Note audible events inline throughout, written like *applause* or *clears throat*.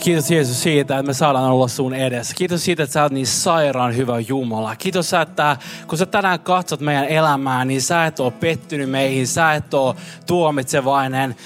Kiitos Jeesus siitä, että me saadaan olla sun edessä. Kiitos siitä, että sä oot niin sairaan hyvä Jumala. Kiitos, että kun sä tänään katsot meidän elämää, niin sä et ole pettynyt meihin, sä et ole tuomitsevainen,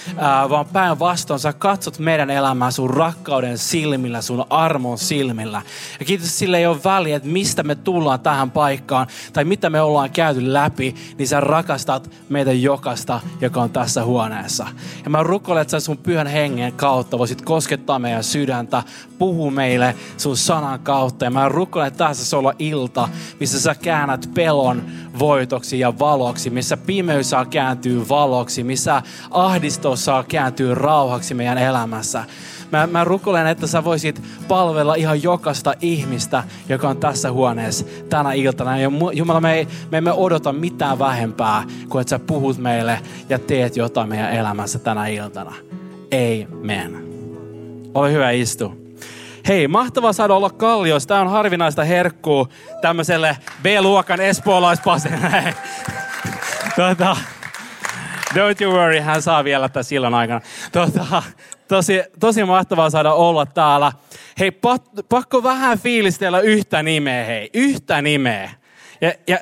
vaan päinvastoin sä katsot meidän elämää sun rakkauden silmillä, sun armon silmillä. Ja kiitos sille ei ole väliä, että mistä me tullaan tähän paikkaan tai mitä me ollaan käyty läpi, niin sä rakastat meitä jokasta, joka on tässä huoneessa. Ja mä rukoilen, että sä sun pyhän hengen kautta voisit koskettaa meidän syy sydäntä, puhu meille sun sanan kautta. Ja mä rukoilen, että tässä olla ilta, missä sä käännät pelon voitoksi ja valoksi, missä pimeys saa kääntyä valoksi, missä ahdistus saa kääntyä rauhaksi meidän elämässä. Mä, mä rukoilen, että sä voisit palvella ihan jokaista ihmistä, joka on tässä huoneessa tänä iltana. Ja Jumala, me, ei, me emme odota mitään vähempää kuin että sä puhut meille ja teet jotain meidän elämässä tänä iltana. Amen. Ole hyvä, istu. Hei, mahtavaa saada olla Kalliossa. Tämä on harvinaista herkkuu tämmöiselle B-luokan espoolaispasille. *laughs* tota, don't you worry, hän saa vielä tässä sillan aikana. Tota, tosi, tosi mahtavaa saada olla täällä. Hei, pakko vähän fiilistellä yhtä nimeä, hei. Yhtä nimeä. Ja, ja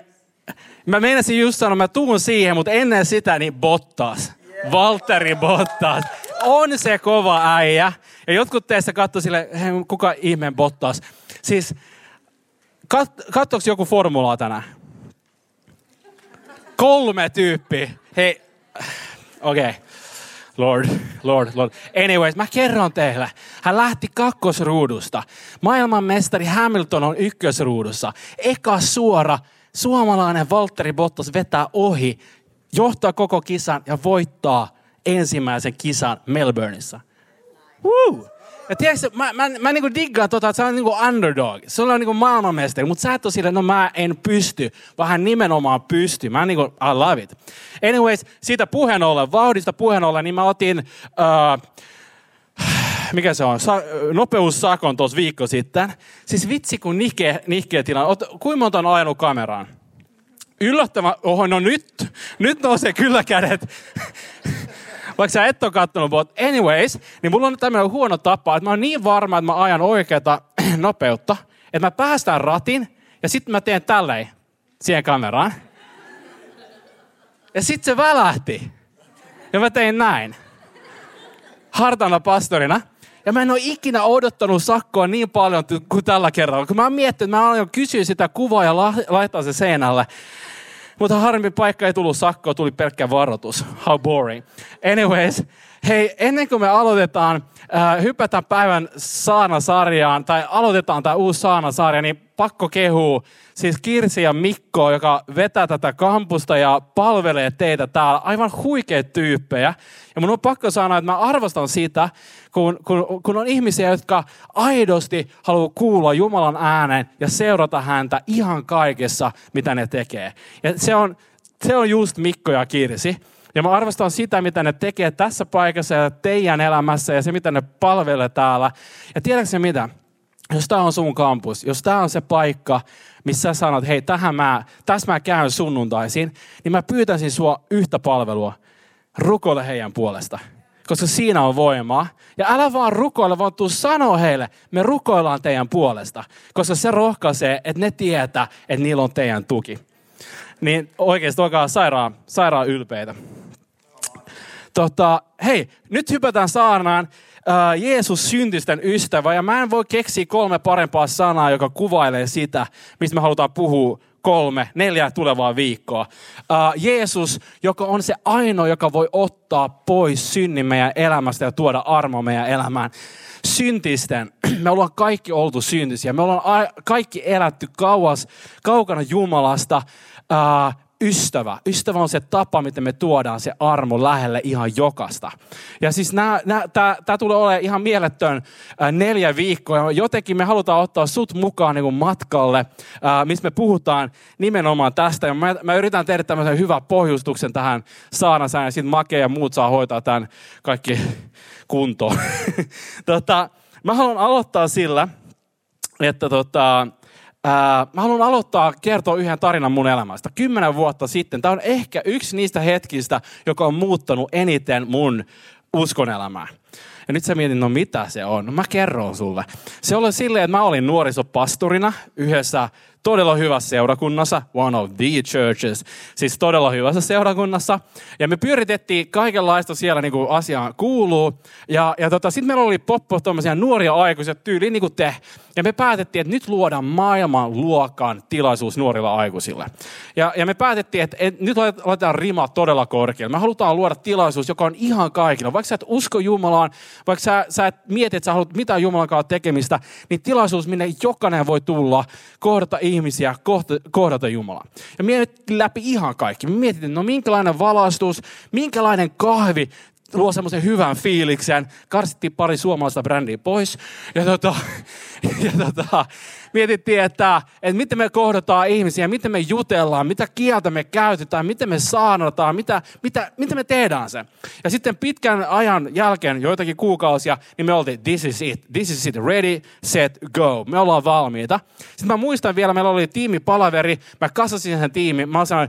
mä meinasin just sanoa, mä tuun siihen, mutta ennen sitä niin Bottas. Valtteri Bottas. On se kova äijä. Ja jotkut teistä katsoi sille, hei, kuka ihmeen Bottas. Siis, kat, katsoiko joku formulaa tänään? Kolme tyyppi. Hei, okei. Okay. Lord, Lord, Lord. Anyways, mä kerron teille. Hän lähti kakkosruudusta. Maailmanmestari Hamilton on ykkösruudussa. Eka suora suomalainen Valtteri Bottas vetää ohi, johtaa koko kisan ja voittaa ensimmäisen kisan Melbourneissa. Woo! Ja tiedätkö, mä, mä, mä niinku diggaan tota, että sä oot niinku underdog. Se on niinku maailmanmestari, mutta sä et ole sille, no mä en pysty, vaan nimenomaan pystyy. Mä niinku, I love it. Anyways, siitä puheen ollen, vauhdista puheen ollen, niin mä otin, uh, mikä se on, Sa- nopeussakon tuossa viikko sitten. Siis vitsi kun nihkeä, nihkeä tilanne. Kuinka monta on ajanut kameraan? Yllättävän, oho, no nyt, nyt nousee kyllä kädet vaikka sä et ole kattonut, but anyways, niin mulla on tämmöinen huono tapa, että mä oon niin varma, että mä ajan oikeata *clears throat* nopeutta, että mä päästään ratin ja sitten mä teen tälleen siihen kameraan. Ja sitten se välähti. Ja mä tein näin. Hartana pastorina. Ja mä en ole ikinä odottanut sakkoa niin paljon kuin tällä kerralla. Kun mä miettinyt, että mä aloin kysyä sitä kuvaa ja laittaa se seinälle. Mutta harmi paikka ei tullut sakkoa, tuli pelkkä varoitus. How boring. Anyways, hei, ennen kuin me aloitetaan, äh, hypätään päivän saanasarjaan, tai aloitetaan tämä uusi saanasarja, niin pakko kehua siis Kirsi ja Mikko, joka vetää tätä kampusta ja palvelee teitä täällä. Aivan huikeat tyyppejä. Ja mun on pakko sanoa, että mä arvostan sitä, kun, kun, kun on ihmisiä, jotka aidosti haluaa kuulla Jumalan äänen ja seurata häntä ihan kaikessa, mitä ne tekee. Ja se on, se on just Mikko ja Kirsi. Ja mä arvostan sitä, mitä ne tekee tässä paikassa ja teidän elämässä ja se, mitä ne palvelee täällä. Ja tiedätkö mitä? Jos tämä on sun kampus, jos tämä on se paikka, missä sä sanot, hei, tähän mä, tässä mä käyn sunnuntaisin, niin mä pyytäisin sua yhtä palvelua. Rukoile heidän puolesta koska siinä on voimaa. Ja älä vaan rukoile, vaan tuu sanoa heille, me rukoillaan teidän puolesta, koska se rohkaisee, että ne tietää, että niillä on teidän tuki. Niin oikeasti olkaa sairaan, sairaan ylpeitä. Tota, hei, nyt hypätään saarnaan. Uh, Jeesus syntisten ystävä, ja mä en voi keksiä kolme parempaa sanaa, joka kuvailee sitä, mistä me halutaan puhua kolme, neljä tulevaa viikkoa. Uh, Jeesus, joka on se ainoa, joka voi ottaa pois synnin meidän elämästä ja tuoda armo meidän elämään. Syntisten, me ollaan kaikki oltu syntisiä. Me ollaan kaikki elätty kauas, kaukana Jumalasta. Uh, ystävä. Ystävä on se tapa, miten me tuodaan se armo lähelle ihan jokasta. Ja siis tämä tulee olemaan ihan mielettön ää, neljä viikkoa. Jotenkin me halutaan ottaa sut mukaan niin matkalle, ää, missä me puhutaan nimenomaan tästä. Ja mä, mä yritän tehdä tämmöisen hyvän pohjustuksen tähän saanasään ja sitten Make ja muut saa hoitaa tämän kaikki kuntoon. *laughs* tota, mä haluan aloittaa sillä, että tota, mä haluan aloittaa kertoa yhden tarinan mun elämästä. Kymmenen vuotta sitten. Tämä on ehkä yksi niistä hetkistä, joka on muuttanut eniten mun uskonelämää. Ja nyt sä mietit, no mitä se on? No mä kerron sulle. Se oli silleen, että mä olin nuorisopastorina yhdessä todella hyvässä seurakunnassa, one of the churches, siis todella hyvässä seurakunnassa. Ja me pyöritettiin kaikenlaista siellä niin kuin asiaan kuuluu. Ja, ja tota, sitten meillä oli poppo nuoria aikuisia tyyliin niin kuin te. Ja me päätettiin, että nyt luodaan maailman luokan tilaisuus nuorilla aikuisille. Ja, ja me päätettiin, että, että nyt laitetaan rima todella korkealle. Me halutaan luoda tilaisuus, joka on ihan kaikilla. Vaikka sä et usko Jumalaan, vaikka sä, sä et mieti, että sä haluat mitään Jumalan kanssa tekemistä, niin tilaisuus, minne jokainen voi tulla, kohdata ihmisiä, kohdata Jumalaa. Ja mietit läpi ihan kaikki. Me mietittiin, no minkälainen valastus, minkälainen kahvi, luo semmoisen hyvän fiiliksen. Karsittiin pari suomalaista brändiä pois. Ja, tota, *laughs* ja tota, mietittiin, että, että miten me kohdataan ihmisiä, miten me jutellaan, mitä kieltä me käytetään, miten me saanotaan, mitä, mitä, miten me tehdään se. Ja sitten pitkän ajan jälkeen, joitakin kuukausia, niin me oltiin, this is it, this is it, ready, set, go. Me ollaan valmiita. Sitten mä muistan vielä, meillä oli tiimipalaveri, mä kasasin sen tiimin, mä sanoin,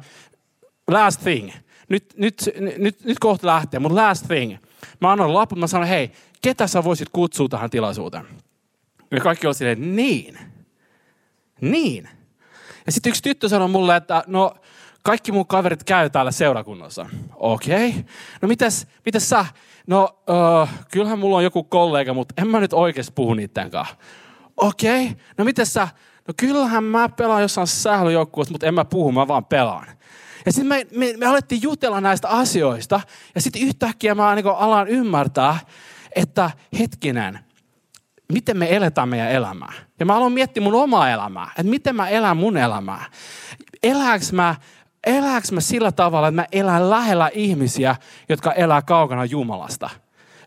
last thing – nyt, nyt, nyt, nyt kohta lähtee, mutta last thing. Mä annan lapun, mä sanon, hei, ketä sä voisit kutsua tähän tilaisuuteen? Ja kaikki oli silleen, niin. Niin. Ja sitten yksi tyttö sanoi mulle, että no kaikki mun kaverit käy täällä seurakunnassa. Okei. Okay. No mitäs, mitäs sä? No uh, kyllähän mulla on joku kollega, mutta en mä nyt oikeasti puhu niiden kanssa. Okei. Okay. No mitäs sä? No kyllähän mä pelaan jossain sählyjoukkueessa, mutta en mä puhu, mä vaan pelaan. Ja sitten me, me, me alettiin jutella näistä asioista. Ja sitten yhtäkkiä mä niin alan ymmärtää, että hetkinen, miten me eletään meidän elämää. Ja mä aloin miettiä mun omaa elämää, että miten mä elän mun elämää. Elääks mä, elääks mä sillä tavalla, että mä elän lähellä ihmisiä, jotka elää kaukana Jumalasta?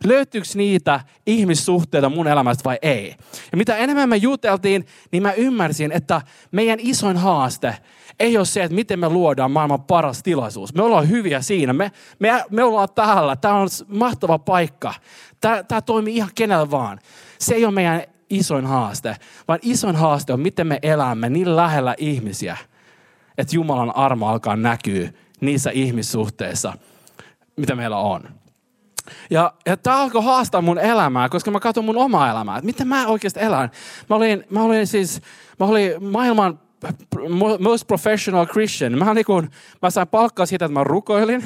Löytyykö niitä ihmissuhteita mun elämästä vai ei? Ja mitä enemmän me juteltiin, niin mä ymmärsin, että meidän isoin haaste ei ole se, että miten me luodaan maailman paras tilaisuus. Me ollaan hyviä siinä. Me, me, me ollaan täällä. Tämä on mahtava paikka. Tämä, toimii ihan kenellä vaan. Se ei ole meidän isoin haaste, vaan isoin haaste on, miten me elämme niin lähellä ihmisiä, että Jumalan armo alkaa näkyä niissä ihmissuhteissa, mitä meillä on. Ja, ja tämä alkoi haastaa mun elämää, koska mä katson mun omaa elämää, että miten mä oikeasti elän. Mä olin, mä olin siis, mä olin maailman most professional Christian. Mä, niin kun, mä sain palkkaa siitä, että mä rukoilin.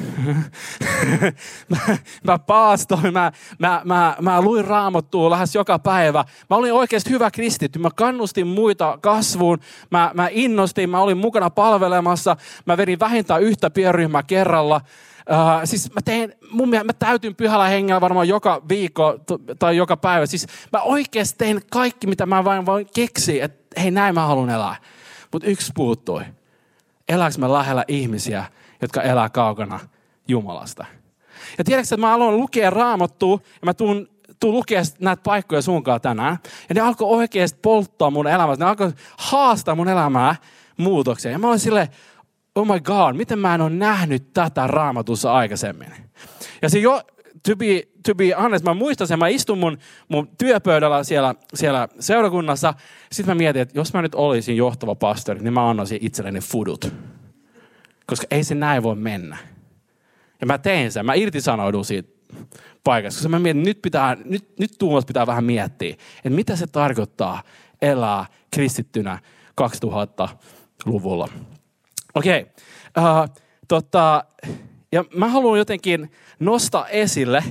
*laughs* mä, mä paastoin, mä, mä, mä, mä luin raamattua lähes joka päivä. Mä olin oikeasti hyvä kristitty. Mä kannustin muita kasvuun. Mä, mä innostin, mä olin mukana palvelemassa. Mä vedin vähintään yhtä pienryhmää kerralla. Uh, siis mä tein, mun mielestä mä täytyn pyhällä hengellä varmaan joka viikko tai joka päivä. Siis mä oikeasti tein kaikki, mitä mä vain voin keksiä, että hei näin mä haluan elää. Mutta yksi puuttui. Elääkö me lähellä ihmisiä, jotka elää kaukana Jumalasta? Ja tiedätkö, että mä aloin lukea raamattua ja mä tuun, tuun lukea näitä paikkoja sunkaan tänään. Ja ne alkoi oikeasti polttaa mun elämää. Ne alkoi haastaa mun elämää muutokseen. Ja mä olin silleen, oh my god, miten mä en ole nähnyt tätä raamatussa aikaisemmin. Ja se jo, to be, to be honest, mä muistan sen, mä istun mun, mun työpöydällä siellä, siellä seurakunnassa. Sitten mä mietin, että jos mä nyt olisin johtava pastori, niin mä annoisin itselleni fudut. Koska ei se näin voi mennä. Ja mä tein sen, mä irtisanoudun siitä paikasta, koska mä mietin, nyt, pitää, nyt, nyt Tuomas pitää vähän miettiä, että mitä se tarkoittaa elää kristittynä 2000-luvulla. Okei, okay. uh, tota, ja mä haluan jotenkin nostaa esille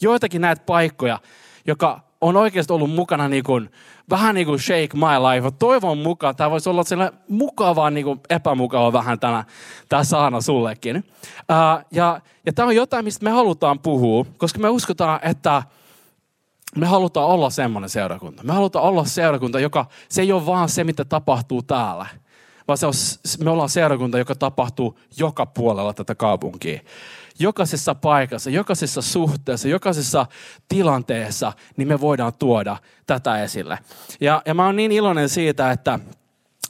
joitakin näitä paikkoja, joka on oikeasti ollut mukana niin kuin, vähän niin kuin shake my life. Toivon mukaan tämä voisi olla sellainen mukava, niin kuin epämukava vähän tämä, tämä saana sullekin. Ja, ja tämä on jotain, mistä me halutaan puhua, koska me uskotaan, että me halutaan olla semmoinen seurakunta. Me halutaan olla seurakunta, joka se ei ole vaan se, mitä tapahtuu täällä, vaan se on, me ollaan seurakunta, joka tapahtuu joka puolella tätä kaupunkia. Jokaisessa paikassa, jokaisessa suhteessa, jokaisessa tilanteessa, niin me voidaan tuoda tätä esille. Ja, ja mä oon niin iloinen siitä, että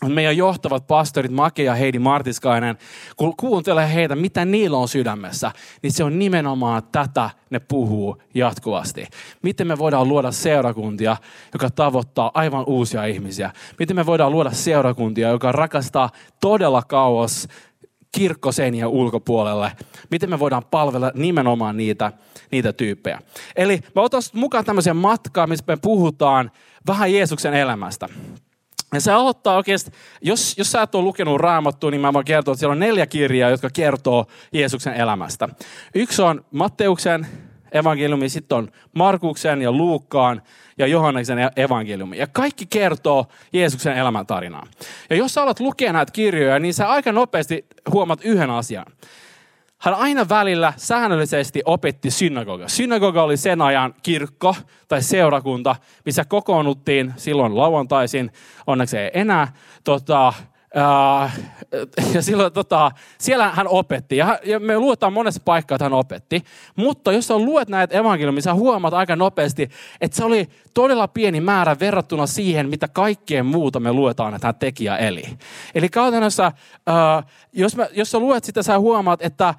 meidän johtavat pastorit Make ja Heidi Martiskainen, kun kuuntelee heitä, mitä niillä on sydämessä, niin se on nimenomaan tätä ne puhuu jatkuvasti. Miten me voidaan luoda seurakuntia, joka tavoittaa aivan uusia ihmisiä. Miten me voidaan luoda seurakuntia, joka rakastaa todella kauas kirkkoseinien ulkopuolelle. Miten me voidaan palvella nimenomaan niitä, niitä tyyppejä. Eli mä otan mukaan tämmöisen matkaa, missä me puhutaan vähän Jeesuksen elämästä. Ja se aloittaa oikeasti, jos, jos sä et ole lukenut raamattua, niin mä voin kertoa, että siellä on neljä kirjaa, jotka kertoo Jeesuksen elämästä. Yksi on Matteuksen evankeliumi, sitten on Markuksen ja Luukkaan ja Johanneksen evankeliumi. Ja kaikki kertoo Jeesuksen elämäntarinaa. Ja jos sä alat lukea näitä kirjoja, niin sä aika nopeasti huomaat yhden asian. Hän aina välillä säännöllisesti opetti synagoga. Synagoga oli sen ajan kirkko tai seurakunta, missä kokoonnuttiin silloin lauantaisin, onneksi ei enää, tota, Uh, ja silloin, tota, siellä hän opetti. Ja, ja me luetaan monessa paikkaa, että hän opetti. Mutta jos sä luet näitä evankeliumia, sä huomaat aika nopeasti, että se oli todella pieni määrä verrattuna siihen, mitä kaikkeen muuta me luetaan, että hän teki ja eli. Eli käytännössä, jos, mä, jos sä luet sitä, sä huomaat, että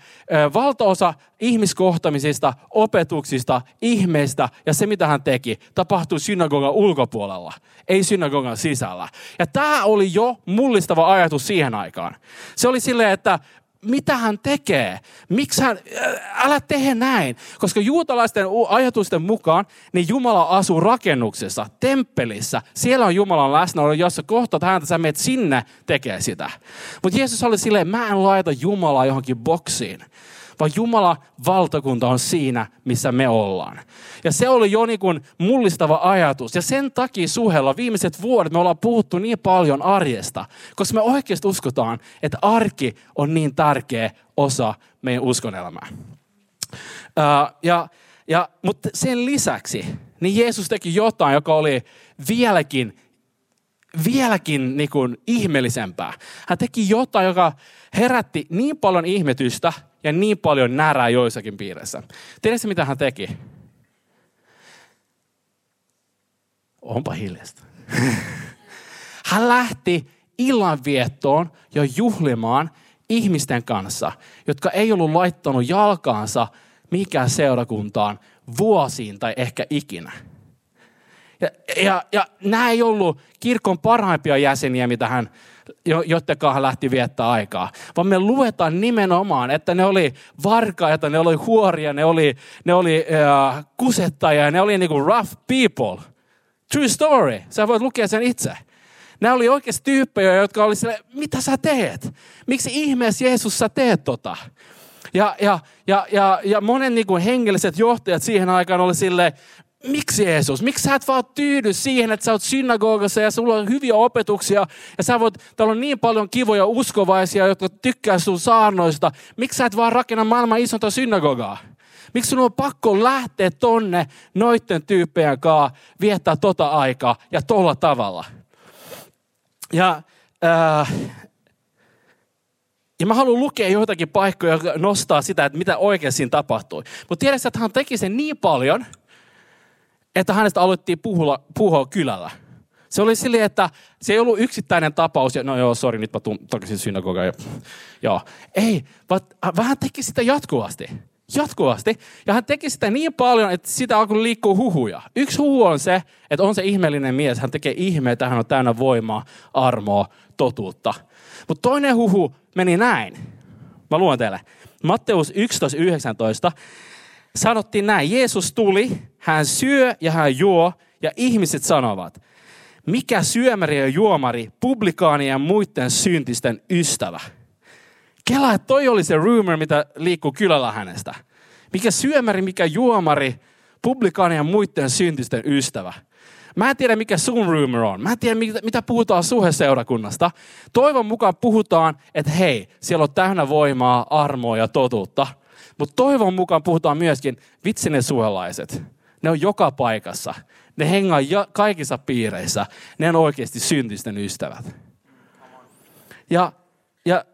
valtaosa ihmiskohtamisista, opetuksista, ihmeistä ja se, mitä hän teki, tapahtui synagogan ulkopuolella, ei synagogan sisällä. Ja tämä oli jo mullistava ajatus siihen aikaan. Se oli silleen, että mitä hän tekee? Miksi hän, älä tee näin. Koska juutalaisten ajatusten mukaan niin Jumala asuu rakennuksessa, temppelissä. Siellä on Jumalan läsnäolo, jossa kohtat häntä, sä menet sinne tekee sitä. Mutta Jeesus oli silleen, mä en laita Jumalaa johonkin boksiin vaan Jumala valtakunta on siinä, missä me ollaan. Ja se oli jo niin kuin mullistava ajatus. Ja sen takia suhella viimeiset vuodet me ollaan puhuttu niin paljon arjesta, koska me oikeasti uskotaan, että arki on niin tärkeä osa meidän uskonelämää. Ja, ja, mutta sen lisäksi, niin Jeesus teki jotain, joka oli vieläkin vieläkin niin kuin ihmeellisempää. Hän teki jotain, joka herätti niin paljon ihmetystä, ja niin paljon närää joissakin piirissä. Tiedätkö, mitä hän teki? Onpa hiljasta. *laughs* Hän lähti illanviettoon ja juhlimaan ihmisten kanssa, jotka ei ollut laittanut jalkaansa mikään seurakuntaan vuosiin tai ehkä ikinä. Ja, ja, ja nämä ei ollut kirkon parhaimpia jäseniä, mitä hän joiden kanssa lähti viettää aikaa. Vaan me luetaan nimenomaan, että ne oli varkaita, ne oli huoria, ne oli, ne oli uh, kusettajia, ne oli niinku rough people. True story. Sä voit lukea sen itse. Nämä oli oikeasti tyyppejä, jotka oli sille, mitä sä teet? Miksi ihmeessä Jeesus sä teet tota? Ja, ja, ja, ja, ja monen niin kuin hengelliset johtajat siihen aikaan oli sille, miksi Jeesus? Miksi sä et vaan tyydy siihen, että sä oot synagogassa ja sulla on hyviä opetuksia ja sä voit, täällä on niin paljon kivoja uskovaisia, jotka tykkää sun saarnoista. Miksi sä et vaan rakenna maailman isonta synagogaa? Miksi sun on pakko lähteä tonne noitten tyyppejä kanssa viettää tota aikaa ja tolla tavalla? Ja, äh, ja mä haluan lukea joitakin paikkoja, jotka nostaa sitä, että mitä oikeasti siinä tapahtui. Mutta tiedätkö, että hän teki sen niin paljon – että hänestä aloittiin puhua, puhua kylällä. Se oli silleen, että se ei ollut yksittäinen tapaus, ja no joo, sori, nyt mä tuun takaisin synagogaan. Ja, joo. Ei, vaan vähän teki sitä jatkuvasti. Jatkuvasti. Ja hän teki sitä niin paljon, että sitä alkoi liikkua huhuja. Yksi huhu on se, että on se ihmeellinen mies. Hän tekee ihmeitä, hän on täynnä voimaa, armoa, totuutta. Mutta toinen huhu meni näin. Mä luen teille. Matteus 11.19 sanottiin näin. Jeesus tuli, hän syö ja hän juo ja ihmiset sanovat, mikä syömäri ja juomari, publikaani ja muiden syntisten ystävä. Kela, että toi oli se rumor, mitä liikkuu kylällä hänestä. Mikä syömäri, mikä juomari, publikaani ja muiden syntisten ystävä. Mä en tiedä, mikä sun rumor on. Mä en tiedä, mitä puhutaan suheseurakunnasta. Toivon mukaan puhutaan, että hei, siellä on täynnä voimaa, armoa ja totuutta – mutta toivon mukaan puhutaan myöskin, vitsi ne suhelaiset. Ne on joka paikassa. Ne hengaa kaikissa piireissä. Ne on oikeasti syntisten ystävät. Ja, ja,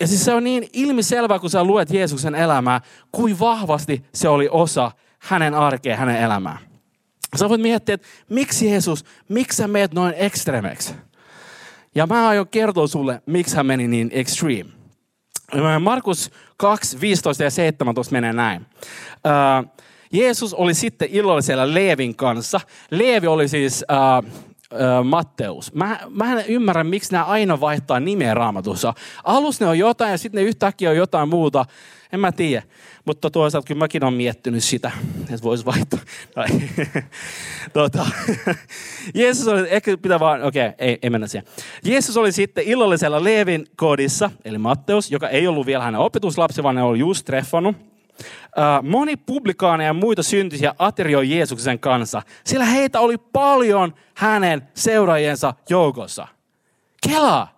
ja siis se on niin ilmiselvää, kun sä luet Jeesuksen elämää, kuin vahvasti se oli osa hänen arkea, hänen elämää. Sä voit miettiä, että miksi Jeesus, miksi sä meet noin ekstremeksi? Ja mä aion kertoa sulle, miksi hän meni niin extreme. Markus 2, 15 ja 17 menee näin. Jeesus oli sitten illallisella Leevin kanssa. Leevi oli siis uh, uh, Matteus. Mä, mä en ymmärrä, miksi nämä aina vaihtaa nimeä raamatussa. Alussa ne on jotain ja sitten ne yhtäkkiä on jotain muuta. En mä tiedä. Mutta toisaalta kyllä mäkin olen miettinyt sitä, että voisi vaihtaa. *laughs* tota. *laughs* Jeesus oli, ehkä pitää vaan, okei, okay, ei, ei mennä siihen. Jeesus oli sitten illallisella Leevin kodissa, eli Matteus, joka ei ollut vielä hänen opetuslapsi, vaan ne oli just treffannut. Moni publikaaneja ja muita syntisiä aterioi Jeesuksen kanssa, sillä heitä oli paljon hänen seuraajiensa joukossa. Kela!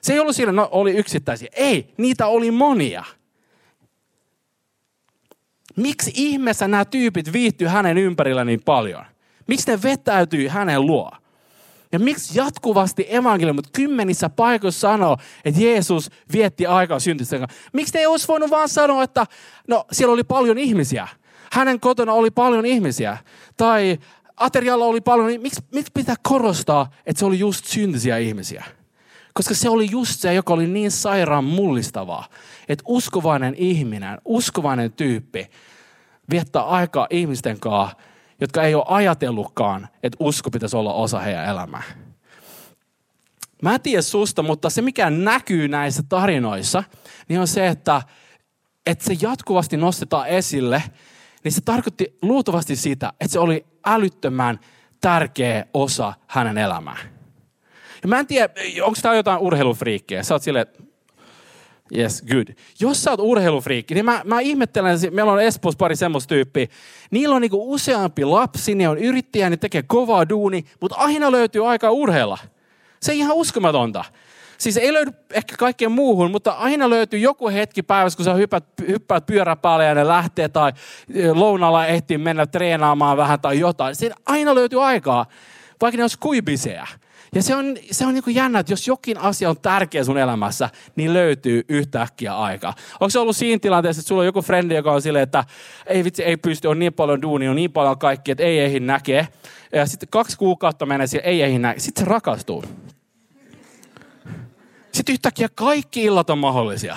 Se ei ollut siinä, no oli yksittäisiä. Ei, niitä oli monia. Miksi ihmeessä nämä tyypit viihtyy hänen ympärillä niin paljon? Miksi ne vetäytyy hänen luo? Ja miksi jatkuvasti evankeliumit kymmenissä paikoissa sanoo, että Jeesus vietti aikaa syntisten kanssa? Miksi ei olisi voinut vaan sanoa, että no siellä oli paljon ihmisiä. Hänen kotona oli paljon ihmisiä. Tai aterialla oli paljon, miksi, miksi pitää korostaa, että se oli just syntisiä ihmisiä? Koska se oli just se, joka oli niin sairaan mullistavaa, että uskovainen ihminen, uskovainen tyyppi viettää aikaa ihmisten kanssa, jotka ei ole ajatellutkaan, että usko pitäisi olla osa heidän elämää. Mä en tiedä susta, mutta se mikä näkyy näissä tarinoissa, niin on se, että, että se jatkuvasti nostetaan esille, niin se tarkoitti luultavasti sitä, että se oli älyttömän tärkeä osa hänen elämää. Ja mä en tiedä, onko tämä jotain urheilufriikkiä. Sä oot silleen, Yes, good. Jos sä oot urheilufriikki, niin mä, mä ihmettelen, meillä on Espoossa pari semmoista tyyppiä. Niillä on niinku useampi lapsi, ne on yrittäjä, ne tekee kovaa duuni, mutta aina löytyy aika urheilla. Se on ihan uskomatonta. Siis ei löydy ehkä kaikkeen muuhun, mutta aina löytyy joku hetki päivässä, kun sä hyppäät, hyppäät pyöräpäälle ja ne lähtee tai e, lounalla ehtii mennä treenaamaan vähän tai jotain. Siinä aina löytyy aikaa, vaikka ne olisi kuibisejä. Ja se on, se on niin jännä, että jos jokin asia on tärkeä sun elämässä, niin löytyy yhtäkkiä aika. Onko se ollut siinä tilanteessa, että sulla on joku frendi, joka on silleen, että ei vitsi, ei pysty, on niin paljon duunia, on niin paljon kaikki, että ei ehdi näkee. Ja sitten kaksi kuukautta menee siellä, ei ehdi näkee. Sitten se rakastuu. Sitten yhtäkkiä kaikki illat on mahdollisia.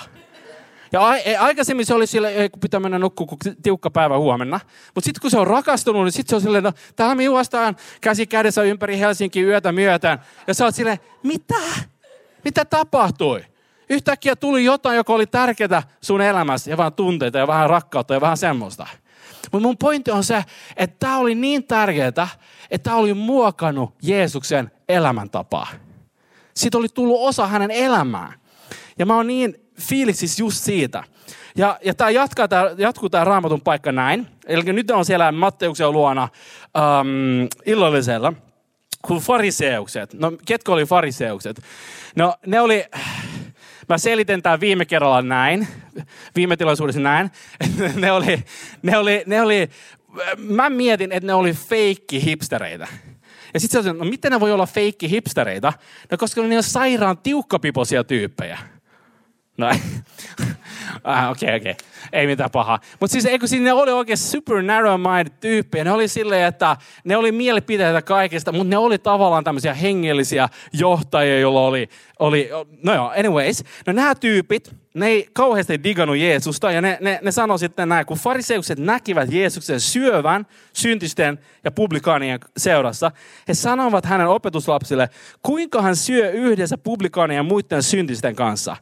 Ja aikaisemmin se oli sille, kun pitää mennä nukkua, kun tiukka päivä huomenna. Mutta sitten kun se on rakastunut, niin sitten se on silleen, no täällä me juostaan käsi kädessä ympäri Helsinki yötä myötään. Ja sä oot silleen, mitä? Mitä tapahtui? Yhtäkkiä tuli jotain, joka oli tärkeää sun elämässä, ja vähän tunteita, ja vähän rakkautta, ja vähän semmoista. Mutta mun pointti on se, että tämä oli niin tärkeää, että tämä oli muokannut Jeesuksen elämäntapaa. Siitä oli tullut osa hänen elämää. Ja mä oon niin fiiliksissä just siitä. Ja, ja tämä jatkaa, tää, jatkuu tämä raamatun paikka näin. Eli nyt on siellä Matteuksen luona um, illallisella, kun fariseukset. No, ketkä oli fariseukset? No, ne oli, mä selitän tämän viime kerralla näin, viime tilaisuudessa näin. *laughs* ne oli, ne oli, ne oli, mä mietin, että ne oli feikki hipstereitä. Ja sitten se on, no miten ne voi olla feikki hipstereitä? No koska ne on sairaan tiukkapipoisia tyyppejä. Nei. Ah, okei, okay, okei. Okay. Ei mitään pahaa. Mutta siis eikö siinä oli oikein super narrow mind tyyppiä. Ne oli silleen, että ne oli mielipiteitä kaikesta, mutta ne oli tavallaan tämmöisiä hengellisiä johtajia, joilla oli, oli no joo, anyways. No nämä tyypit, ne ei kauheasti digannut Jeesusta ja ne, ne, ne sanoi sitten näin, kun fariseukset näkivät Jeesuksen syövän syntisten ja publikaanien seurassa, he sanovat hänen opetuslapsille, kuinka hän syö yhdessä publikaanien ja muiden syntisten kanssa.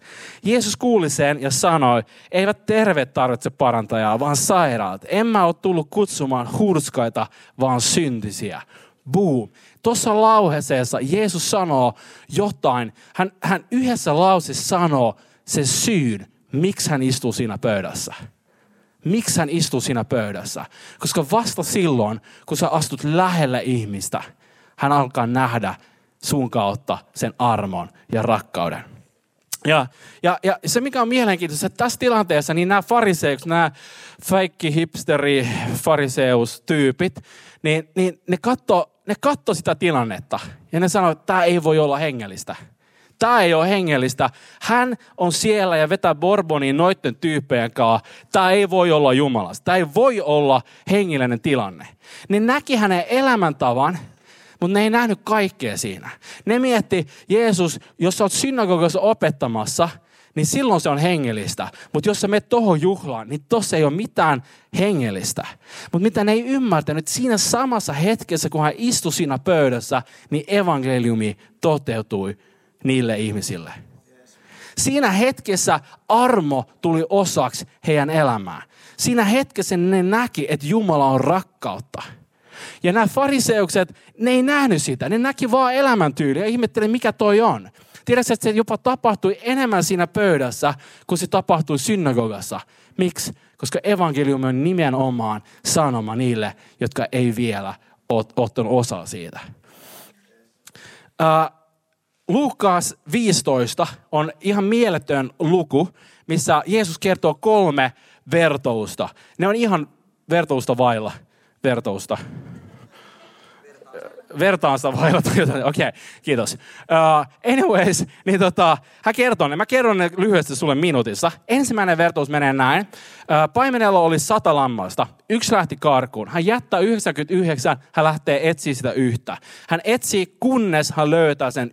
Jeesus kuuli sen ja sanoi, eivät terveet tarvitse parantajaa, vaan sairaat. En mä ole tullut kutsumaan hurskaita, vaan syntisiä. Boom. Tuossa lauheeseensa Jeesus sanoo jotain. Hän, hän yhdessä lauseessa sanoo, sen syyn, miksi hän istuu siinä pöydässä. Miksi hän istuu siinä pöydässä? Koska vasta silloin, kun sä astut lähelle ihmistä, hän alkaa nähdä sun kautta sen armon ja rakkauden. Ja, ja, ja se, mikä on mielenkiintoista, että tässä tilanteessa niin nämä fariseus, nämä feikki hipsteri fariseus-tyypit, niin, niin ne katto, ne katto sitä tilannetta ja ne sanoo, että tämä ei voi olla hengellistä Tämä ei ole hengellistä. Hän on siellä ja vetää Borboniin noitten tyyppejä kanssa. Tämä ei voi olla Jumalasta. Tämä ei voi olla hengellinen tilanne. Ne näki hänen elämäntavan, mutta ne ei nähnyt kaikkea siinä. Ne mietti, Jeesus, jos sä oot synagogassa opettamassa, niin silloin se on hengellistä. Mutta jos sä menet tohon juhlaan, niin tossa ei ole mitään hengellistä. Mutta mitä ne ei ymmärtänyt, siinä samassa hetkessä, kun hän istui siinä pöydässä, niin evankeliumi toteutui niille ihmisille. Siinä hetkessä armo tuli osaksi heidän elämään. Siinä hetkessä ne näki, että Jumala on rakkautta. Ja nämä fariseukset, ne ei nähnyt sitä. Ne näki vaan elämäntyyliä ihmetteli, mikä toi on. Tiedätkö, että se jopa tapahtui enemmän siinä pöydässä, kuin se tapahtui synagogassa. Miksi? Koska evankeliumi on nimenomaan sanoma niille, jotka ei vielä ole ottanut osaa siitä. Uh, Lukas 15 on ihan mieletön luku, missä Jeesus kertoo kolme vertousta. Ne on ihan vertousta vailla vertousta vertaansa vailla. *laughs* Okei, okay, kiitos. Uh, anyways, *laughs* niin tota, hän kertoo ne. Mä kerron ne lyhyesti sulle minuutissa. Ensimmäinen vertaus menee näin. Uh, paimenella oli sata lammasta. Yksi lähti karkuun. Hän jättää 99, hän lähtee etsiä sitä yhtä. Hän etsii, kunnes hän löytää sen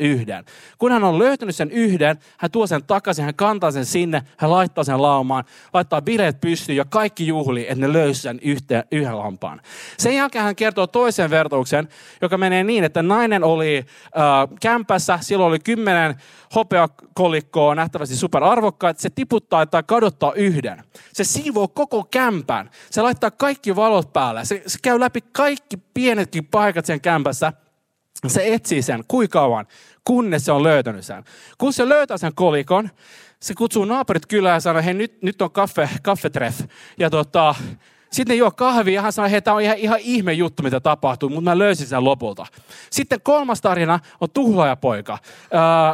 yhden. Kun hän on löytänyt sen yhden, hän tuo sen takaisin, hän kantaa sen sinne, hän laittaa sen laumaan, laittaa bileet pystyyn ja kaikki juhli, että ne löysi sen yhteen, yhden lampaan. Sen jälkeen hän kertoo toisen vertauksen, joka menee niin, että nainen oli äh, kämpässä, silloin oli kymmenen hopeakolikkoa, nähtävästi superarvokkaat, se tiputtaa tai kadottaa yhden. Se siivoo koko kämpän, se laittaa kaikki valot päälle, se, se käy läpi kaikki pienetkin paikat sen kämpässä, se etsii sen, kuinka kauan, kunnes se on löytänyt sen. Kun se löytää sen kolikon, se kutsuu naapurit kylään ja sanoo, hei nyt, nyt on kaffe, kaffetreff. Ja tota, sitten ne juo kahvia ja hän sanoi, että tämä on ihan, ihan ihme juttu, mitä tapahtuu, mutta mä löysin sen lopulta. Sitten kolmas tarina on tuhlaajapoika.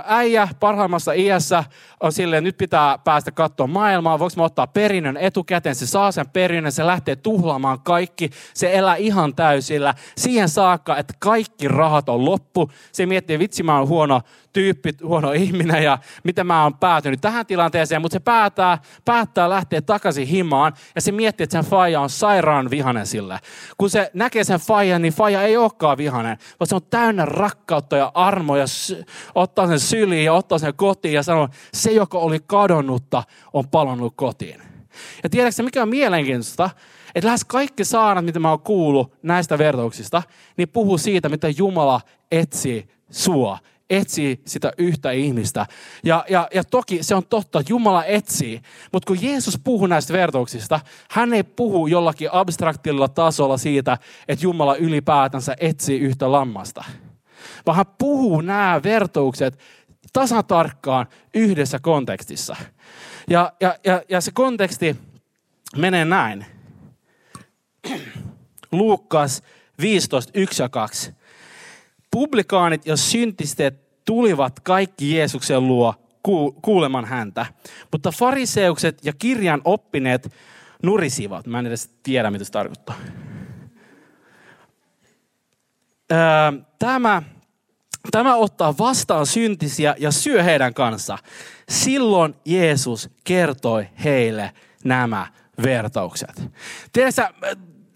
Äijä parhaimmassa iässä on silleen, nyt pitää päästä katsoa maailmaa, voiko mä ottaa perinnön etukäteen, se saa sen perinnön, se lähtee tuhlaamaan kaikki, se elää ihan täysillä, siihen saakka, että kaikki rahat on loppu. Se miettii, vitsi mä oon huono tyyppi, huono ihminen ja miten mä oon päätynyt tähän tilanteeseen, mutta se päättää, päättää lähteä takaisin himaan ja se miettii, että sen faija on sairaan vihanen sille. Kun se näkee sen faijan, niin faija ei olekaan vihanen, vaan se on täynnä rakkautta ja armoa ja sy- ottaa sen syliin ja ottaa sen kotiin ja sanoo, se joka oli kadonnutta on palannut kotiin. Ja tiedätkö mikä on mielenkiintoista? Että lähes kaikki saarnat, mitä mä oon kuullut näistä vertauksista, niin puhuu siitä, mitä Jumala etsii sua etsii sitä yhtä ihmistä. Ja, ja, ja toki se on totta, että Jumala etsii. Mutta kun Jeesus puhuu näistä vertauksista, hän ei puhu jollakin abstraktilla tasolla siitä, että Jumala ylipäätänsä etsii yhtä lammasta. Vaan hän puhuu nämä vertaukset tasatarkkaan yhdessä kontekstissa. Ja, ja, ja, ja se konteksti menee näin. Luukkas 15, 1 ja 2. Publikaanit ja syntistet tulivat kaikki Jeesuksen luo kuuleman häntä, mutta fariseukset ja kirjan oppineet nurisivat. Mä en edes tiedä, mitä se tarkoittaa. Tämä, tämä ottaa vastaan syntisiä ja syö heidän kanssa. Silloin Jeesus kertoi heille nämä vertaukset. Tiedätkö,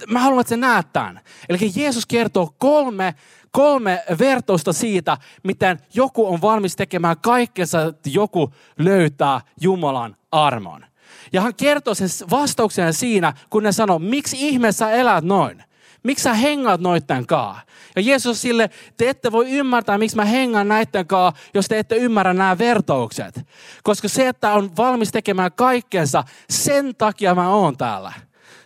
mä haluan, että sä näet tämän. Eli Jeesus kertoo kolme kolme vertausta siitä, miten joku on valmis tekemään kaikkensa, että joku löytää Jumalan armon. Ja hän kertoo sen vastauksen siinä, kun ne sanoo, miksi ihmeessä elät noin? Miksi sä hengaat noitten kaa? Ja Jeesus sille, te ette voi ymmärtää, miksi mä hengaan näitten kaa, jos te ette ymmärrä nämä vertaukset. Koska se, että on valmis tekemään kaikkensa, sen takia mä oon täällä.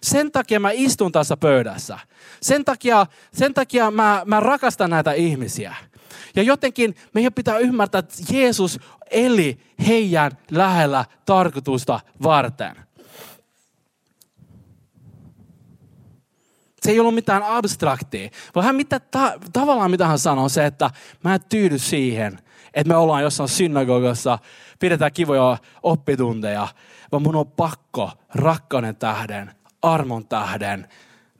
Sen takia mä istun tässä pöydässä. Sen takia, sen takia mä, mä rakastan näitä ihmisiä. Ja jotenkin meidän pitää ymmärtää, että Jeesus eli heidän lähellä tarkoitusta varten. Se ei ollut mitään abstraktia, vaan hän mitä, ta, tavallaan mitä hän sanoo se, että mä en tyydy siihen, että me ollaan jossain synagogassa, pidetään kivoja oppitunteja, vaan mun on pakko rakkauden tähden armon tähden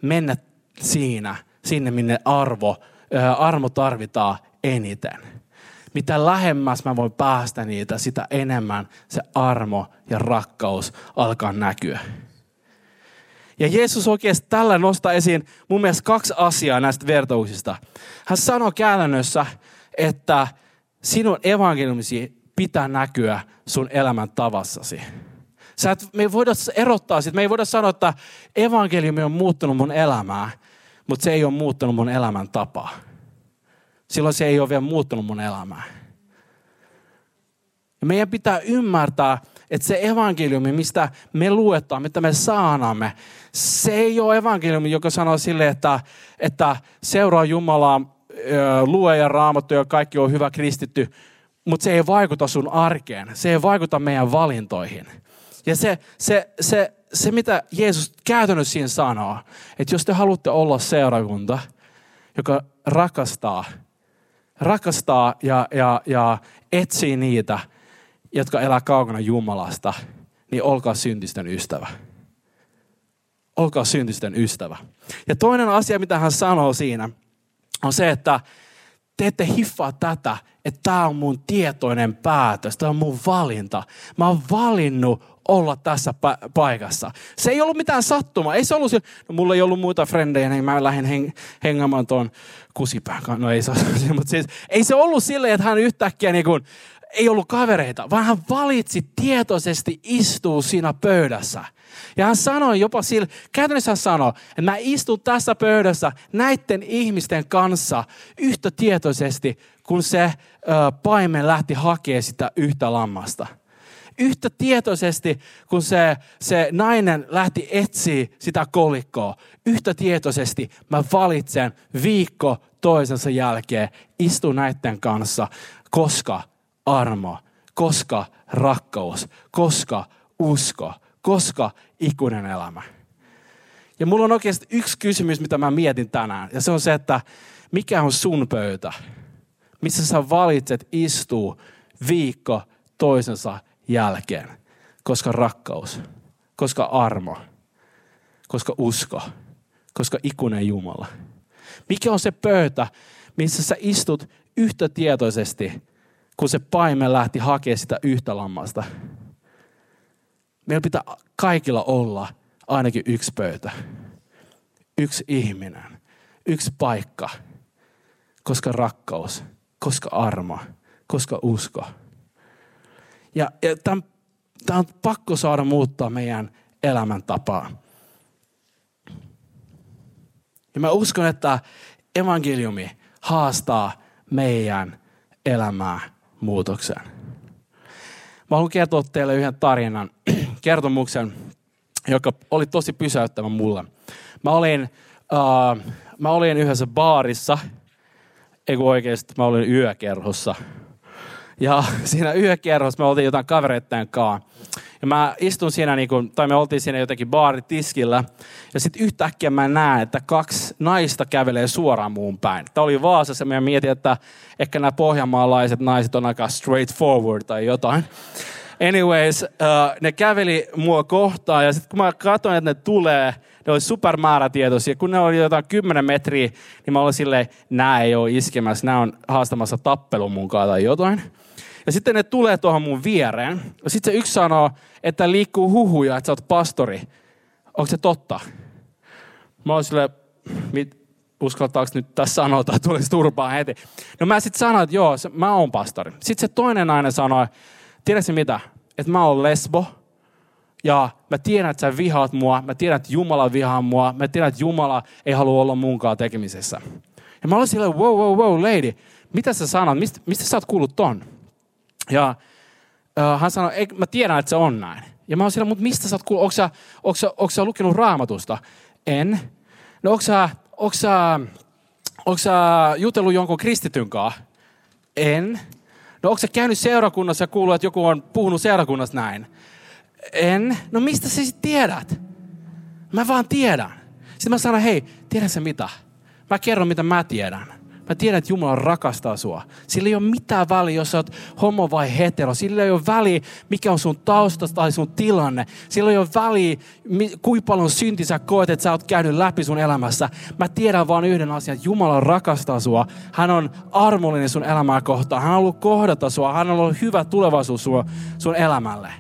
mennä siinä, sinne minne arvo, armo tarvitaan eniten. mitä lähemmäs mä voin päästä niitä, sitä enemmän se armo ja rakkaus alkaa näkyä. Ja Jeesus oikeasti tällä nostaa esiin mun mielestä kaksi asiaa näistä vertauksista. Hän sanoo käytännössä, että sinun evankeliumisi pitää näkyä sun elämän tavassasi. Sä et, me ei voida erottaa sitä. Me ei voida sanoa, että evankeliumi on muuttunut mun elämää, mutta se ei ole muuttunut mun elämän tapaa. Silloin se ei ole vielä muuttunut mun elämää. Ja meidän pitää ymmärtää, että se evankeliumi, mistä me luetaan, mitä me saanamme, se ei ole evankeliumi, joka sanoo sille, että, että seuraa Jumalaa, lue ja raamattu ja kaikki on hyvä kristitty, mutta se ei vaikuta sun arkeen. Se ei vaikuta meidän valintoihin. Ja se, se, se, se mitä Jeesus käytännössä siinä sanoo, että jos te haluatte olla seurakunta, joka rakastaa, rakastaa ja, ja, ja etsii niitä, jotka elää kaukana Jumalasta, niin olkaa syntisten ystävä. Olkaa syntisten ystävä. Ja toinen asia, mitä hän sanoo siinä, on se, että te ette hiffaa tätä, että tämä on mun tietoinen päätös, tämä on mun valinta. Mä oon valinnut olla tässä pa- paikassa. Se ei ollut mitään sattumaa. Ei se ollut, no mulla ei ollut muita frendejä, niin mä lähdin heng- hengaamaan tuon kusipään kanssa. No ei se, mutta siis, ei se ollut silleen, että hän yhtäkkiä niin kuin, ei ollut kavereita, vaan hän valitsi tietoisesti istua siinä pöydässä. Ja hän sanoi jopa sille, käytännössä hän sanoi, että mä istun tässä pöydässä näiden ihmisten kanssa yhtä tietoisesti, kun se ö, paimen lähti hakemaan sitä yhtä lammasta. Yhtä tietoisesti, kun se, se nainen lähti etsiä sitä kolikkoa, yhtä tietoisesti mä valitsen viikko toisensa jälkeen istu näiden kanssa, koska armo, koska rakkaus, koska usko, koska ikuinen elämä. Ja mulla on oikeasti yksi kysymys, mitä mä mietin tänään. Ja se on se, että mikä on sun pöytä? Missä sä valitset istuu viikko toisensa jälkeen? Koska rakkaus, koska armo, koska usko, koska ikuinen Jumala. Mikä on se pöytä, missä sä istut yhtä tietoisesti kun se paime lähti hakemaan sitä yhtä lammasta. Meillä pitää kaikilla olla ainakin yksi pöytä, yksi ihminen, yksi paikka, koska rakkaus, koska armo, koska usko. Ja, ja tämä on pakko saada muuttaa meidän elämäntapaa. Ja mä uskon, että evankeliumi haastaa meidän elämää muutokseen. Mä haluan kertoa teille yhden tarinan, kertomuksen, joka oli tosi pysäyttävä mulle. Mä olin, uh, mä olin yhdessä baarissa, ei oikeasti, mä olin yökerhossa. Ja *laughs* siinä yökerhossa me oltiin jotain kavereitten kanssa. Ja mä istun siinä, niin kuin, tai me oltiin siinä jotenkin baaritiskillä. Ja sitten yhtäkkiä mä näen, että kaksi naista kävelee suoraan muun päin. Tämä oli Vaasassa, ja mä mietin, että ehkä nämä pohjanmaalaiset naiset on aika straightforward tai jotain. Anyways, uh, ne käveli mua kohtaan ja sitten kun mä katsoin, että ne tulee, ne oli supermäärätietoisia. Kun ne oli jotain 10 metriä, niin mä olin silleen, nämä ei ole iskemässä, nämä on haastamassa tappelun mukaan tai jotain. Ja sitten ne tulee tuohon mun viereen. Ja sitten se yksi sanoo, että liikkuu huhuja, että sä oot pastori. Onko se totta? Mä oon silleen, mit, uskaltaako nyt tässä sanoa, tai tulisi turpaan heti. No mä sitten sanoin, että joo, mä oon pastori. Sitten se toinen nainen sanoi, tiedätkö mitä, että mä oon lesbo, ja mä tiedän, että sä vihaat mua, mä tiedän, että Jumala vihaa mua, mä tiedän, että Jumala ei halua olla munkaan tekemisessä. Ja mä olin silleen, wow, wow, wow, lady, mitä sä sanot, mistä, mistä sä oot kuullut ton? Ja uh, hän sanoi, mä tiedän, että se on näin. Ja mä oon siellä, mutta mistä sä oot kuullut? Onko sä, onko lukenut raamatusta? En. No onko sä, onko sä, sä jutellut jonkun kristityn kanssa? En. No onko sä käynyt seurakunnassa ja kuullut, että joku on puhunut seurakunnassa näin? En. No mistä sä sitten tiedät? Mä vaan tiedän. Sitten mä sanon, hei, se mitä? Mä kerron, mitä mä tiedän. Mä tiedän, että Jumala rakastaa sua. Sillä ei ole mitään väliä, jos sä oot homo vai hetero. Sillä ei ole väliä, mikä on sun tausta tai sun tilanne. Sillä ei ole väliä, kuinka paljon synti sä koet, että sä oot käynyt läpi sun elämässä. Mä tiedän vaan yhden asian, että Jumala rakastaa sua. Hän on armollinen sun elämää kohtaan. Hän on ollut kohdata sua. Hän on ollut hyvä tulevaisuus sun, sun elämälle.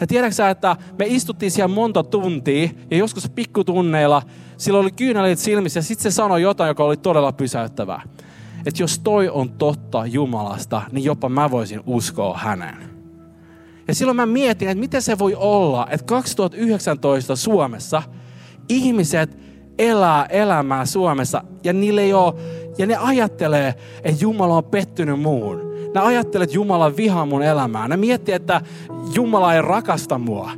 Ja tiedätkö sä, että me istuttiin siellä monta tuntia ja joskus pikkutunneilla sillä oli kyynelit silmissä ja sitten se sanoi jotain, joka oli todella pysäyttävää. Että jos toi on totta Jumalasta, niin jopa mä voisin uskoa hänen. Ja silloin mä mietin, että miten se voi olla, että 2019 Suomessa ihmiset elää elämää Suomessa ja niille ei ole, ja ne ajattelee, että Jumala on pettynyt muun. Ne ajattelee, että Jumala vihaa mun elämää. Ne miettii, että Jumala ei rakasta mua.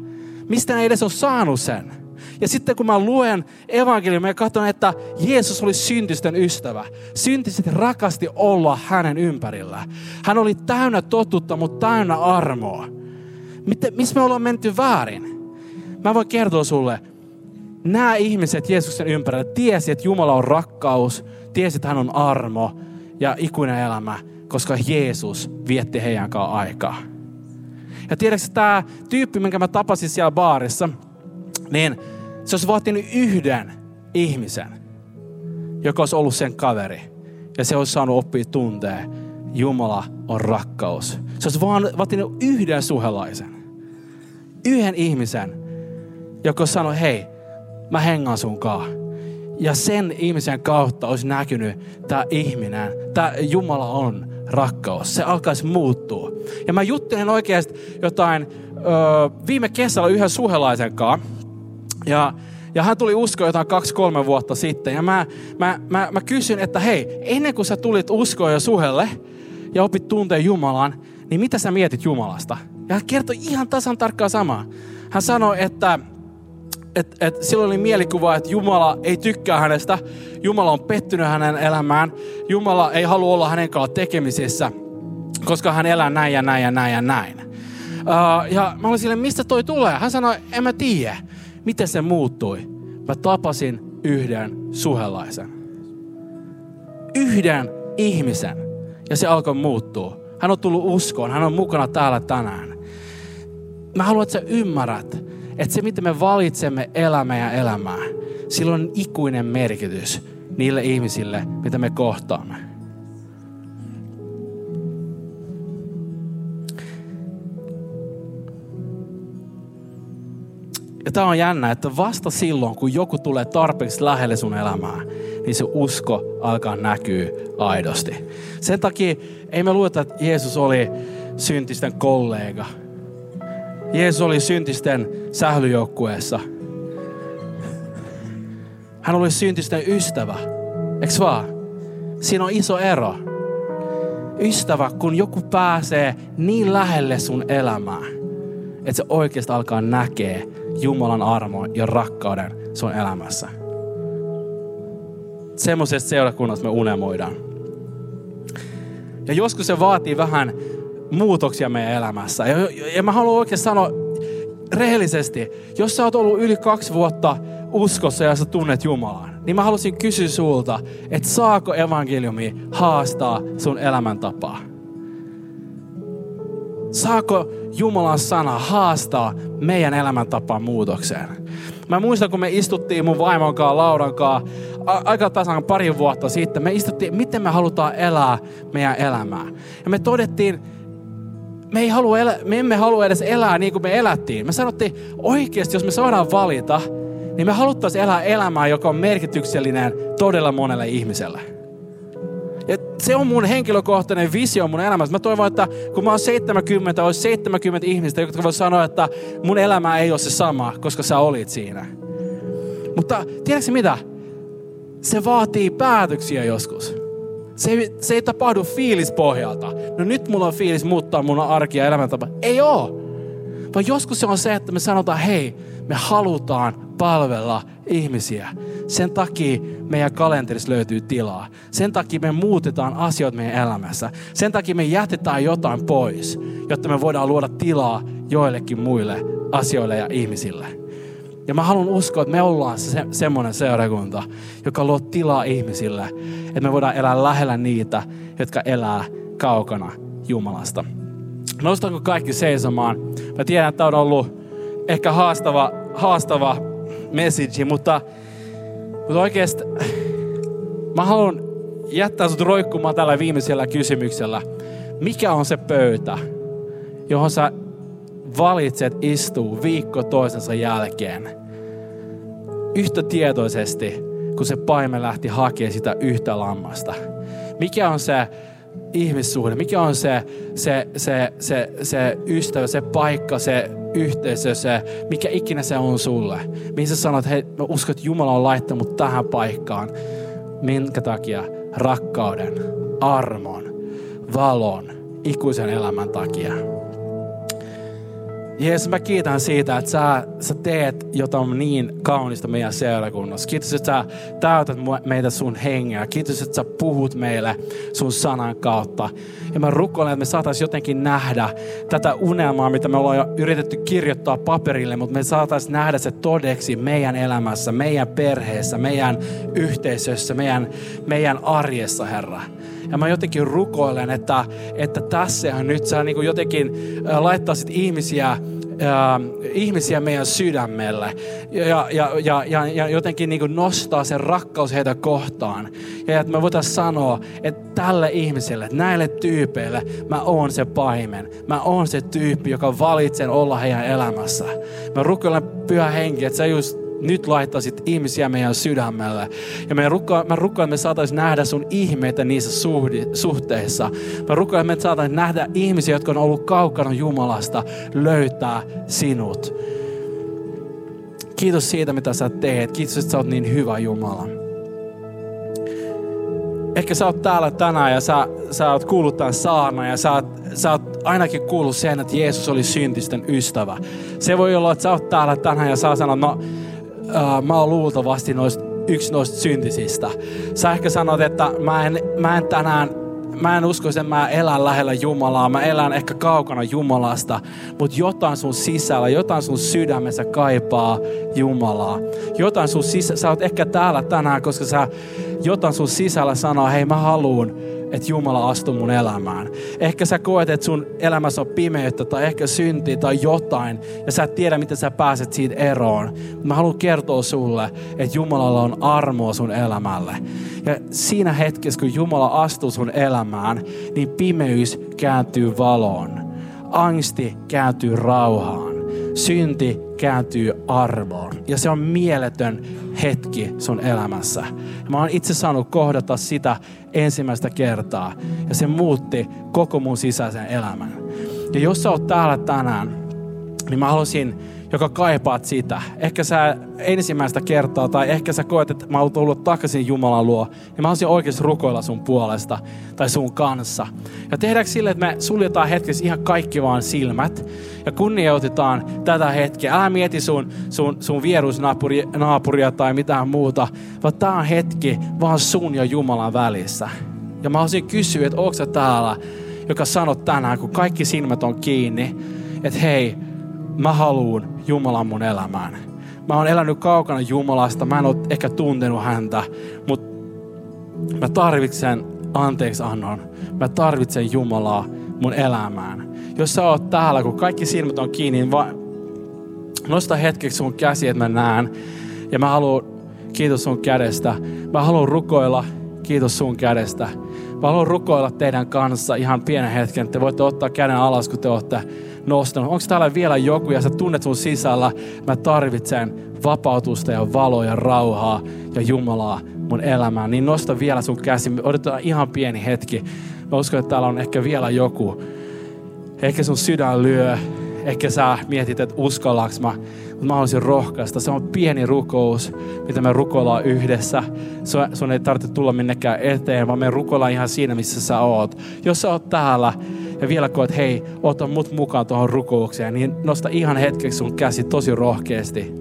Mistä ne edes on saanut sen? Ja sitten kun mä luen evankeliumia ja katson, että Jeesus oli syntisten ystävä. Syntiset rakasti olla hänen ympärillä. Hän oli täynnä totutta, mutta täynnä armoa. missä me ollaan menty väärin? Mä voin kertoa sulle, nämä ihmiset Jeesuksen ympärillä tiesi, että Jumala on rakkaus, tiesi, että hän on armo ja ikuinen elämä, koska Jeesus vietti heidän kanssaan aikaa. Ja tiedätkö, tämä tyyppi, minkä mä tapasin siellä baarissa, niin se olisi vaatinut yhden ihmisen, joka olisi ollut sen kaveri. Ja se olisi saanut oppia tuntee, Jumala on rakkaus. Se olisi vaan vaatinut yhden suhelaisen. Yhden ihmisen, joka sanoi, hei, mä hengaan sunkaan. Ja sen ihmisen kautta olisi näkynyt tämä ihminen, tämä Jumala on rakkaus. Se alkaisi muuttua. Ja mä juttelin oikeasti jotain ö, viime kesällä yhden suhelaisen kanssa. Ja, ja hän tuli uskoon jotain kaksi-kolme vuotta sitten. Ja mä, mä, mä, mä kysyn, että hei, ennen kuin sä tulit uskoon ja suhelle ja opit tunteen Jumalan, niin mitä sä mietit Jumalasta? Ja hän kertoi ihan tasan tarkkaan samaa. Hän sanoi, että et, et silloin oli mielikuva, että Jumala ei tykkää hänestä. Jumala on pettynyt hänen elämään. Jumala ei halua olla hänen kanssaan tekemisissä, koska hän elää näin ja näin ja näin ja näin. Uh, ja mä olin sille, mistä toi tulee? Hän sanoi, en mä tiedä. Miten se muuttui? Mä tapasin yhden suhelaisen. Yhden ihmisen. Ja se alkoi muuttua. Hän on tullut uskoon. Hän on mukana täällä tänään. Mä haluan, että sä ymmärrät, että se, miten me valitsemme elämää ja elämää, sillä on ikuinen merkitys niille ihmisille, mitä me kohtaamme. Ja tämä on jännä, että vasta silloin, kun joku tulee tarpeeksi lähelle sun elämää, niin se usko alkaa näkyä aidosti. Sen takia ei me lueta, että Jeesus oli syntisten kollega. Jeesus oli syntisten sählyjoukkueessa. Hän oli syntisten ystävä. Eikö vaan? Siinä on iso ero. Ystävä, kun joku pääsee niin lähelle sun elämää, että se oikeasti alkaa näkee Jumalan armon ja rakkauden sun elämässä. Semmoisesta seurakunnasta me unelmoidaan. Ja joskus se vaatii vähän muutoksia meidän elämässä. Ja, ja mä haluan oikein sanoa rehellisesti, jos sä oot ollut yli kaksi vuotta uskossa ja sä tunnet Jumalan, niin mä halusin kysyä sulta, että saako evankeliumi haastaa sun elämäntapaa? Saako Jumalan sana haastaa meidän elämäntapaan muutokseen? Mä muistan, kun me istuttiin mun vaimon kanssa, Lauran kanssa, aika tasan pari vuotta sitten. Me istuttiin, miten me halutaan elää meidän elämää. Ja me todettiin, me, ei halua elä, me emme halua edes elää niin kuin me elättiin. Me sanottiin, oikeasti jos me saadaan valita, niin me haluttaisiin elää elämää, joka on merkityksellinen todella monelle ihmiselle. Se on mun henkilökohtainen visio mun elämässä. Mä toivon, että kun mä oon 70, olisi 70 ihmistä, jotka voi sanoa, että mun elämä ei ole se sama, koska sä olit siinä. Mutta tiedätkö mitä? Se vaatii päätöksiä joskus. Se ei, se ei tapahdu fiilispohjalta. No nyt mulla on fiilis muuttaa mun arki ja elämäntapa. Ei oo. Vaan joskus se on se, että me sanotaan, hei, me halutaan palvella ihmisiä. Sen takia meidän kalenterissa löytyy tilaa. Sen takia me muutetaan asioita meidän elämässä. Sen takia me jätetään jotain pois, jotta me voidaan luoda tilaa joillekin muille asioille ja ihmisille. Ja mä haluan uskoa, että me ollaan se, semmoinen seurakunta, joka luo tilaa ihmisille, että me voidaan elää lähellä niitä, jotka elää kaukana Jumalasta. Nostanko kaikki seisomaan? Mä tiedän, että on ollut ehkä haastava, haastava message, mutta, mutta oikeasti mä haluan jättää sut roikkumaan tällä viimeisellä kysymyksellä. Mikä on se pöytä, johon sä valitset istuu viikko toisensa jälkeen? Yhtä tietoisesti, kun se paime lähti hakemaan sitä yhtä lammasta. Mikä on se ihmissuhde? Mikä on se, se, se, se, se ystävä, se paikka, se yhteisö, se, mikä ikinä se on sulle? Mihin sä sanot, hei, mä uskon, että Jumala on laittanut tähän paikkaan. Minkä takia? Rakkauden, armon, valon, ikuisen elämän takia. Jeesus, mä kiitän siitä, että sä, sä teet jotain niin kaunista meidän seurakunnassa. Kiitos, että sä täytät meitä sun hengeä. Kiitos, että sä puhut meille sun sanan kautta. Ja mä rukoilen, että me saataisiin jotenkin nähdä tätä unelmaa, mitä me ollaan jo yritetty kirjoittaa paperille, mutta me saataisiin nähdä se todeksi meidän elämässä, meidän perheessä, meidän yhteisössä, meidän, meidän arjessa, Herra. Ja mä jotenkin rukoilen, että, että tässä nyt sä niin kuin jotenkin laittaisit ihmisiä, ihmisiä meidän sydämelle ja, ja, ja, ja, ja jotenkin niin nostaa sen rakkaus heitä kohtaan. Ja että me voitaisiin sanoa, että tälle ihmiselle, näille tyypeille mä oon se paimen. Mä oon se tyyppi, joka valitsen olla heidän elämässä. Mä rukoilen pyhä henki, että sä just nyt laittaisit ihmisiä meidän sydämelle. Ja me rukoilen, mä rukoilen, että me saataisiin nähdä sun ihmeitä niissä suhdi, suhteissa. Mä rukoilen, että me saataisiin nähdä ihmisiä, jotka on ollut kaukana Jumalasta, löytää sinut. Kiitos siitä, mitä sä teet. Kiitos, että sä oot niin hyvä Jumala. Ehkä sä oot täällä tänään ja sä, sä oot kuullut tämän saarnan ja sä oot, sä oot ainakin kuullut sen, että Jeesus oli syntisten ystävä. Se voi olla, että sä oot täällä tänään ja sä sanot, no uh, mä oon luultavasti noista, yksi noista syntisistä. Sä ehkä sanot, että mä en, mä en tänään mä en usko, että mä elän lähellä Jumalaa, mä elän ehkä kaukana Jumalasta, mutta jotain sun sisällä, jotain sun sydämessä kaipaa Jumalaa. Jotain sun sisällä, sä oot ehkä täällä tänään, koska sä jotain sun sisällä sanoo, hei mä haluun että Jumala astuu mun elämään. Ehkä sä koet, että sun elämässä on pimeyttä tai ehkä synti tai jotain ja sä et tiedä, miten sä pääset siitä eroon. Mä haluan kertoa sulle, että Jumalalla on armoa sun elämälle. Ja siinä hetkessä, kun Jumala astuu sun elämään, niin pimeys kääntyy valoon. Angsti kääntyy rauhaan. Synti kääntyy armoon. Ja se on mieletön hetki sun elämässä. Ja mä oon itse saanut kohdata sitä ensimmäistä kertaa. Ja se muutti koko mun sisäisen elämän. Ja jos sä oot täällä tänään, niin mä haluaisin joka kaipaat sitä. Ehkä sä ensimmäistä kertaa tai ehkä sä koet, että mä oon tullut takaisin Jumalan luo, niin mä haluaisin oikeasti rukoilla sun puolesta tai sun kanssa. Ja tehdäänkö sille, että me suljetaan hetkessä ihan kaikki vaan silmät ja kunnioitetaan tätä hetkeä. Älä mieti sun, sun, sun vierusnaapuria tai mitään muuta, vaan tää on hetki vaan sun ja Jumalan välissä. Ja mä haluaisin kysyä, että onko sä täällä, joka sanot tänään, kun kaikki silmät on kiinni, että hei, mä haluun Jumalan mun elämään. Mä oon elänyt kaukana Jumalasta, mä en ole ehkä tuntenut häntä, mutta mä tarvitsen anteeksi annon. Mä tarvitsen Jumalaa mun elämään. Jos sä oot täällä, kun kaikki silmät on kiinni, niin va- nosta hetkeksi sun käsi, että mä näen. Ja mä haluan, kiitos sun kädestä. Mä haluan rukoilla, kiitos sun kädestä. Mä haluan rukoilla teidän kanssa ihan pienen hetken. Te voitte ottaa käden alas, kun te olette nostanut. Onko täällä vielä joku ja sä tunnet sun sisällä, mä tarvitsen vapautusta ja valoa ja rauhaa ja Jumalaa mun elämään. Niin nosta vielä sun käsi. Odotetaan ihan pieni hetki. Mä uskon, että täällä on ehkä vielä joku. Ehkä sun sydän lyö. Ehkä sä mietit, että uskallaks mä. Mutta mä haluaisin rohkaista. Se on pieni rukous, mitä me rukoillaan yhdessä. Sun ei tarvitse tulla minnekään eteen, vaan me rukoillaan ihan siinä, missä sä oot. Jos sä oot täällä ja vielä koet, hei, ota mut mukaan tuohon rukoukseen, niin nosta ihan hetkeksi sun käsi tosi rohkeasti.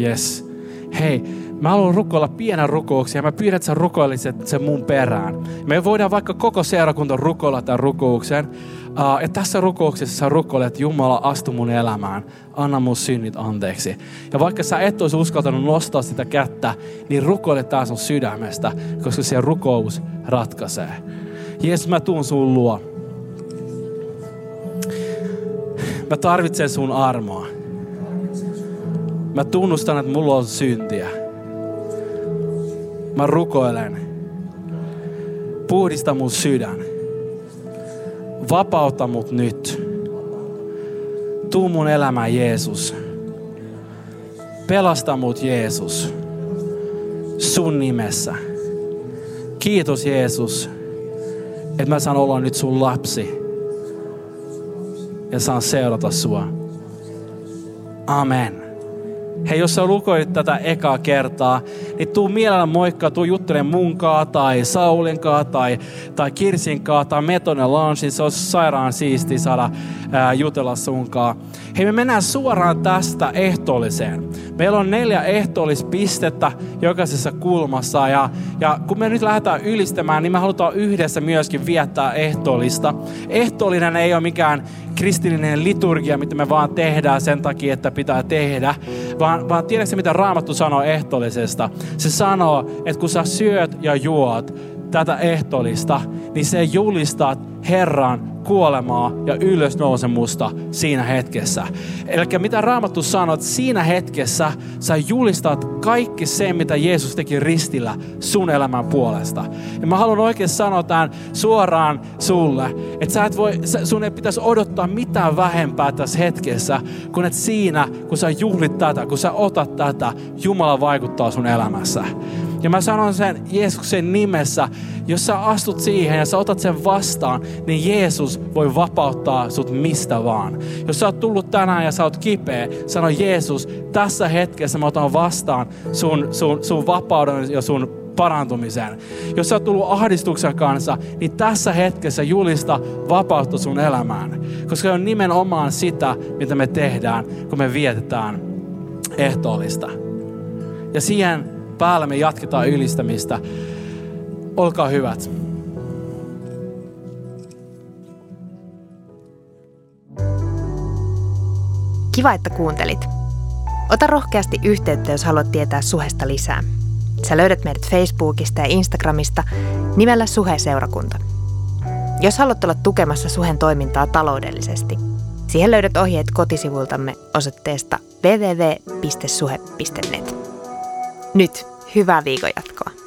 Yes. Hei, mä haluan rukoilla pienen rukouksia ja mä pyydän, että sä rukoilisit sen mun perään. Me voidaan vaikka koko seurakunta rukoilla tämän rukouksen. Uh, ja tässä rukouksessa sä rukoilet, Jumala, astu mun elämään. Anna mun synnit anteeksi. Ja vaikka sä et olisi uskaltanut nostaa sitä kättä, niin rukoile tää sun sydämestä, koska se rukous ratkaisee. Jeesus, mä tuun sun luo. Mä tarvitsen sun armoa. Mä tunnustan, että mulla on syntiä. Mä rukoilen. Puhdista mun sydän. Vapauta mut nyt. Tuu mun elämään Jeesus. Pelasta mut Jeesus. Sun nimessä. Kiitos Jeesus, että mä saan olla nyt sun lapsi. Ja saan seurata sua. Amen. Hei, jos sä lukoit tätä ekaa kertaa, niin tuu mielellä moikka, tuu juttelemaan munkaa tai Saulinkaa tai, tai Kirsinkaa tai Metonen Launchin. Se olisi sairaan siisti saada ää, jutella sunkaa. Hei, me mennään suoraan tästä ehtoolliseen. Meillä on neljä ehtoollispistettä jokaisessa kulmassa ja, ja kun me nyt lähdetään ylistämään, niin me halutaan yhdessä myöskin viettää ehtoollista. Ehtoollinen ei ole mikään kristillinen liturgia, mitä me vaan tehdään sen takia, että pitää tehdä, vaan, vaan tiedätkö mitä Raamattu sanoo ehtoollisesta? Se sanoo, että kun sä syöt ja juot tätä ehtolista, niin se julistat Herran kuolemaa ja ylösnousemusta siinä hetkessä. Eli mitä Raamattu sanoo, että siinä hetkessä sä julistat kaikki se, mitä Jeesus teki ristillä sun elämän puolesta. Ja mä haluan oikein sanoa tämän suoraan sulle, että sä et voi, sun ei pitäisi odottaa mitään vähempää tässä hetkessä, kun että siinä, kun sä juhlit tätä, kun sä otat tätä, Jumala vaikuttaa sun elämässä. Ja mä sanon sen Jeesuksen nimessä, jos sä astut siihen ja sä otat sen vastaan, niin Jeesus voi vapauttaa sut mistä vaan. Jos sä oot tullut tänään ja sä oot kipeä, sano Jeesus, tässä hetkessä mä otan vastaan sun, sun, sun vapauden ja sun parantumisen. Jos sä oot tullut ahdistuksen kanssa, niin tässä hetkessä julista vapautta sun elämään. Koska se on nimenomaan sitä, mitä me tehdään, kun me vietetään ehtoollista. Ja siihen päällä me jatketaan ylistämistä. Olkaa hyvät. Kiva, että kuuntelit. Ota rohkeasti yhteyttä, jos haluat tietää suhesta lisää. Sä löydät meidät Facebookista ja Instagramista nimellä Suhe-seurakunta. Jos haluat olla tukemassa Suhen toimintaa taloudellisesti, siihen löydät ohjeet kotisivultamme osoitteesta www.suhe.net. Nyt hyvää viikon jatkoa.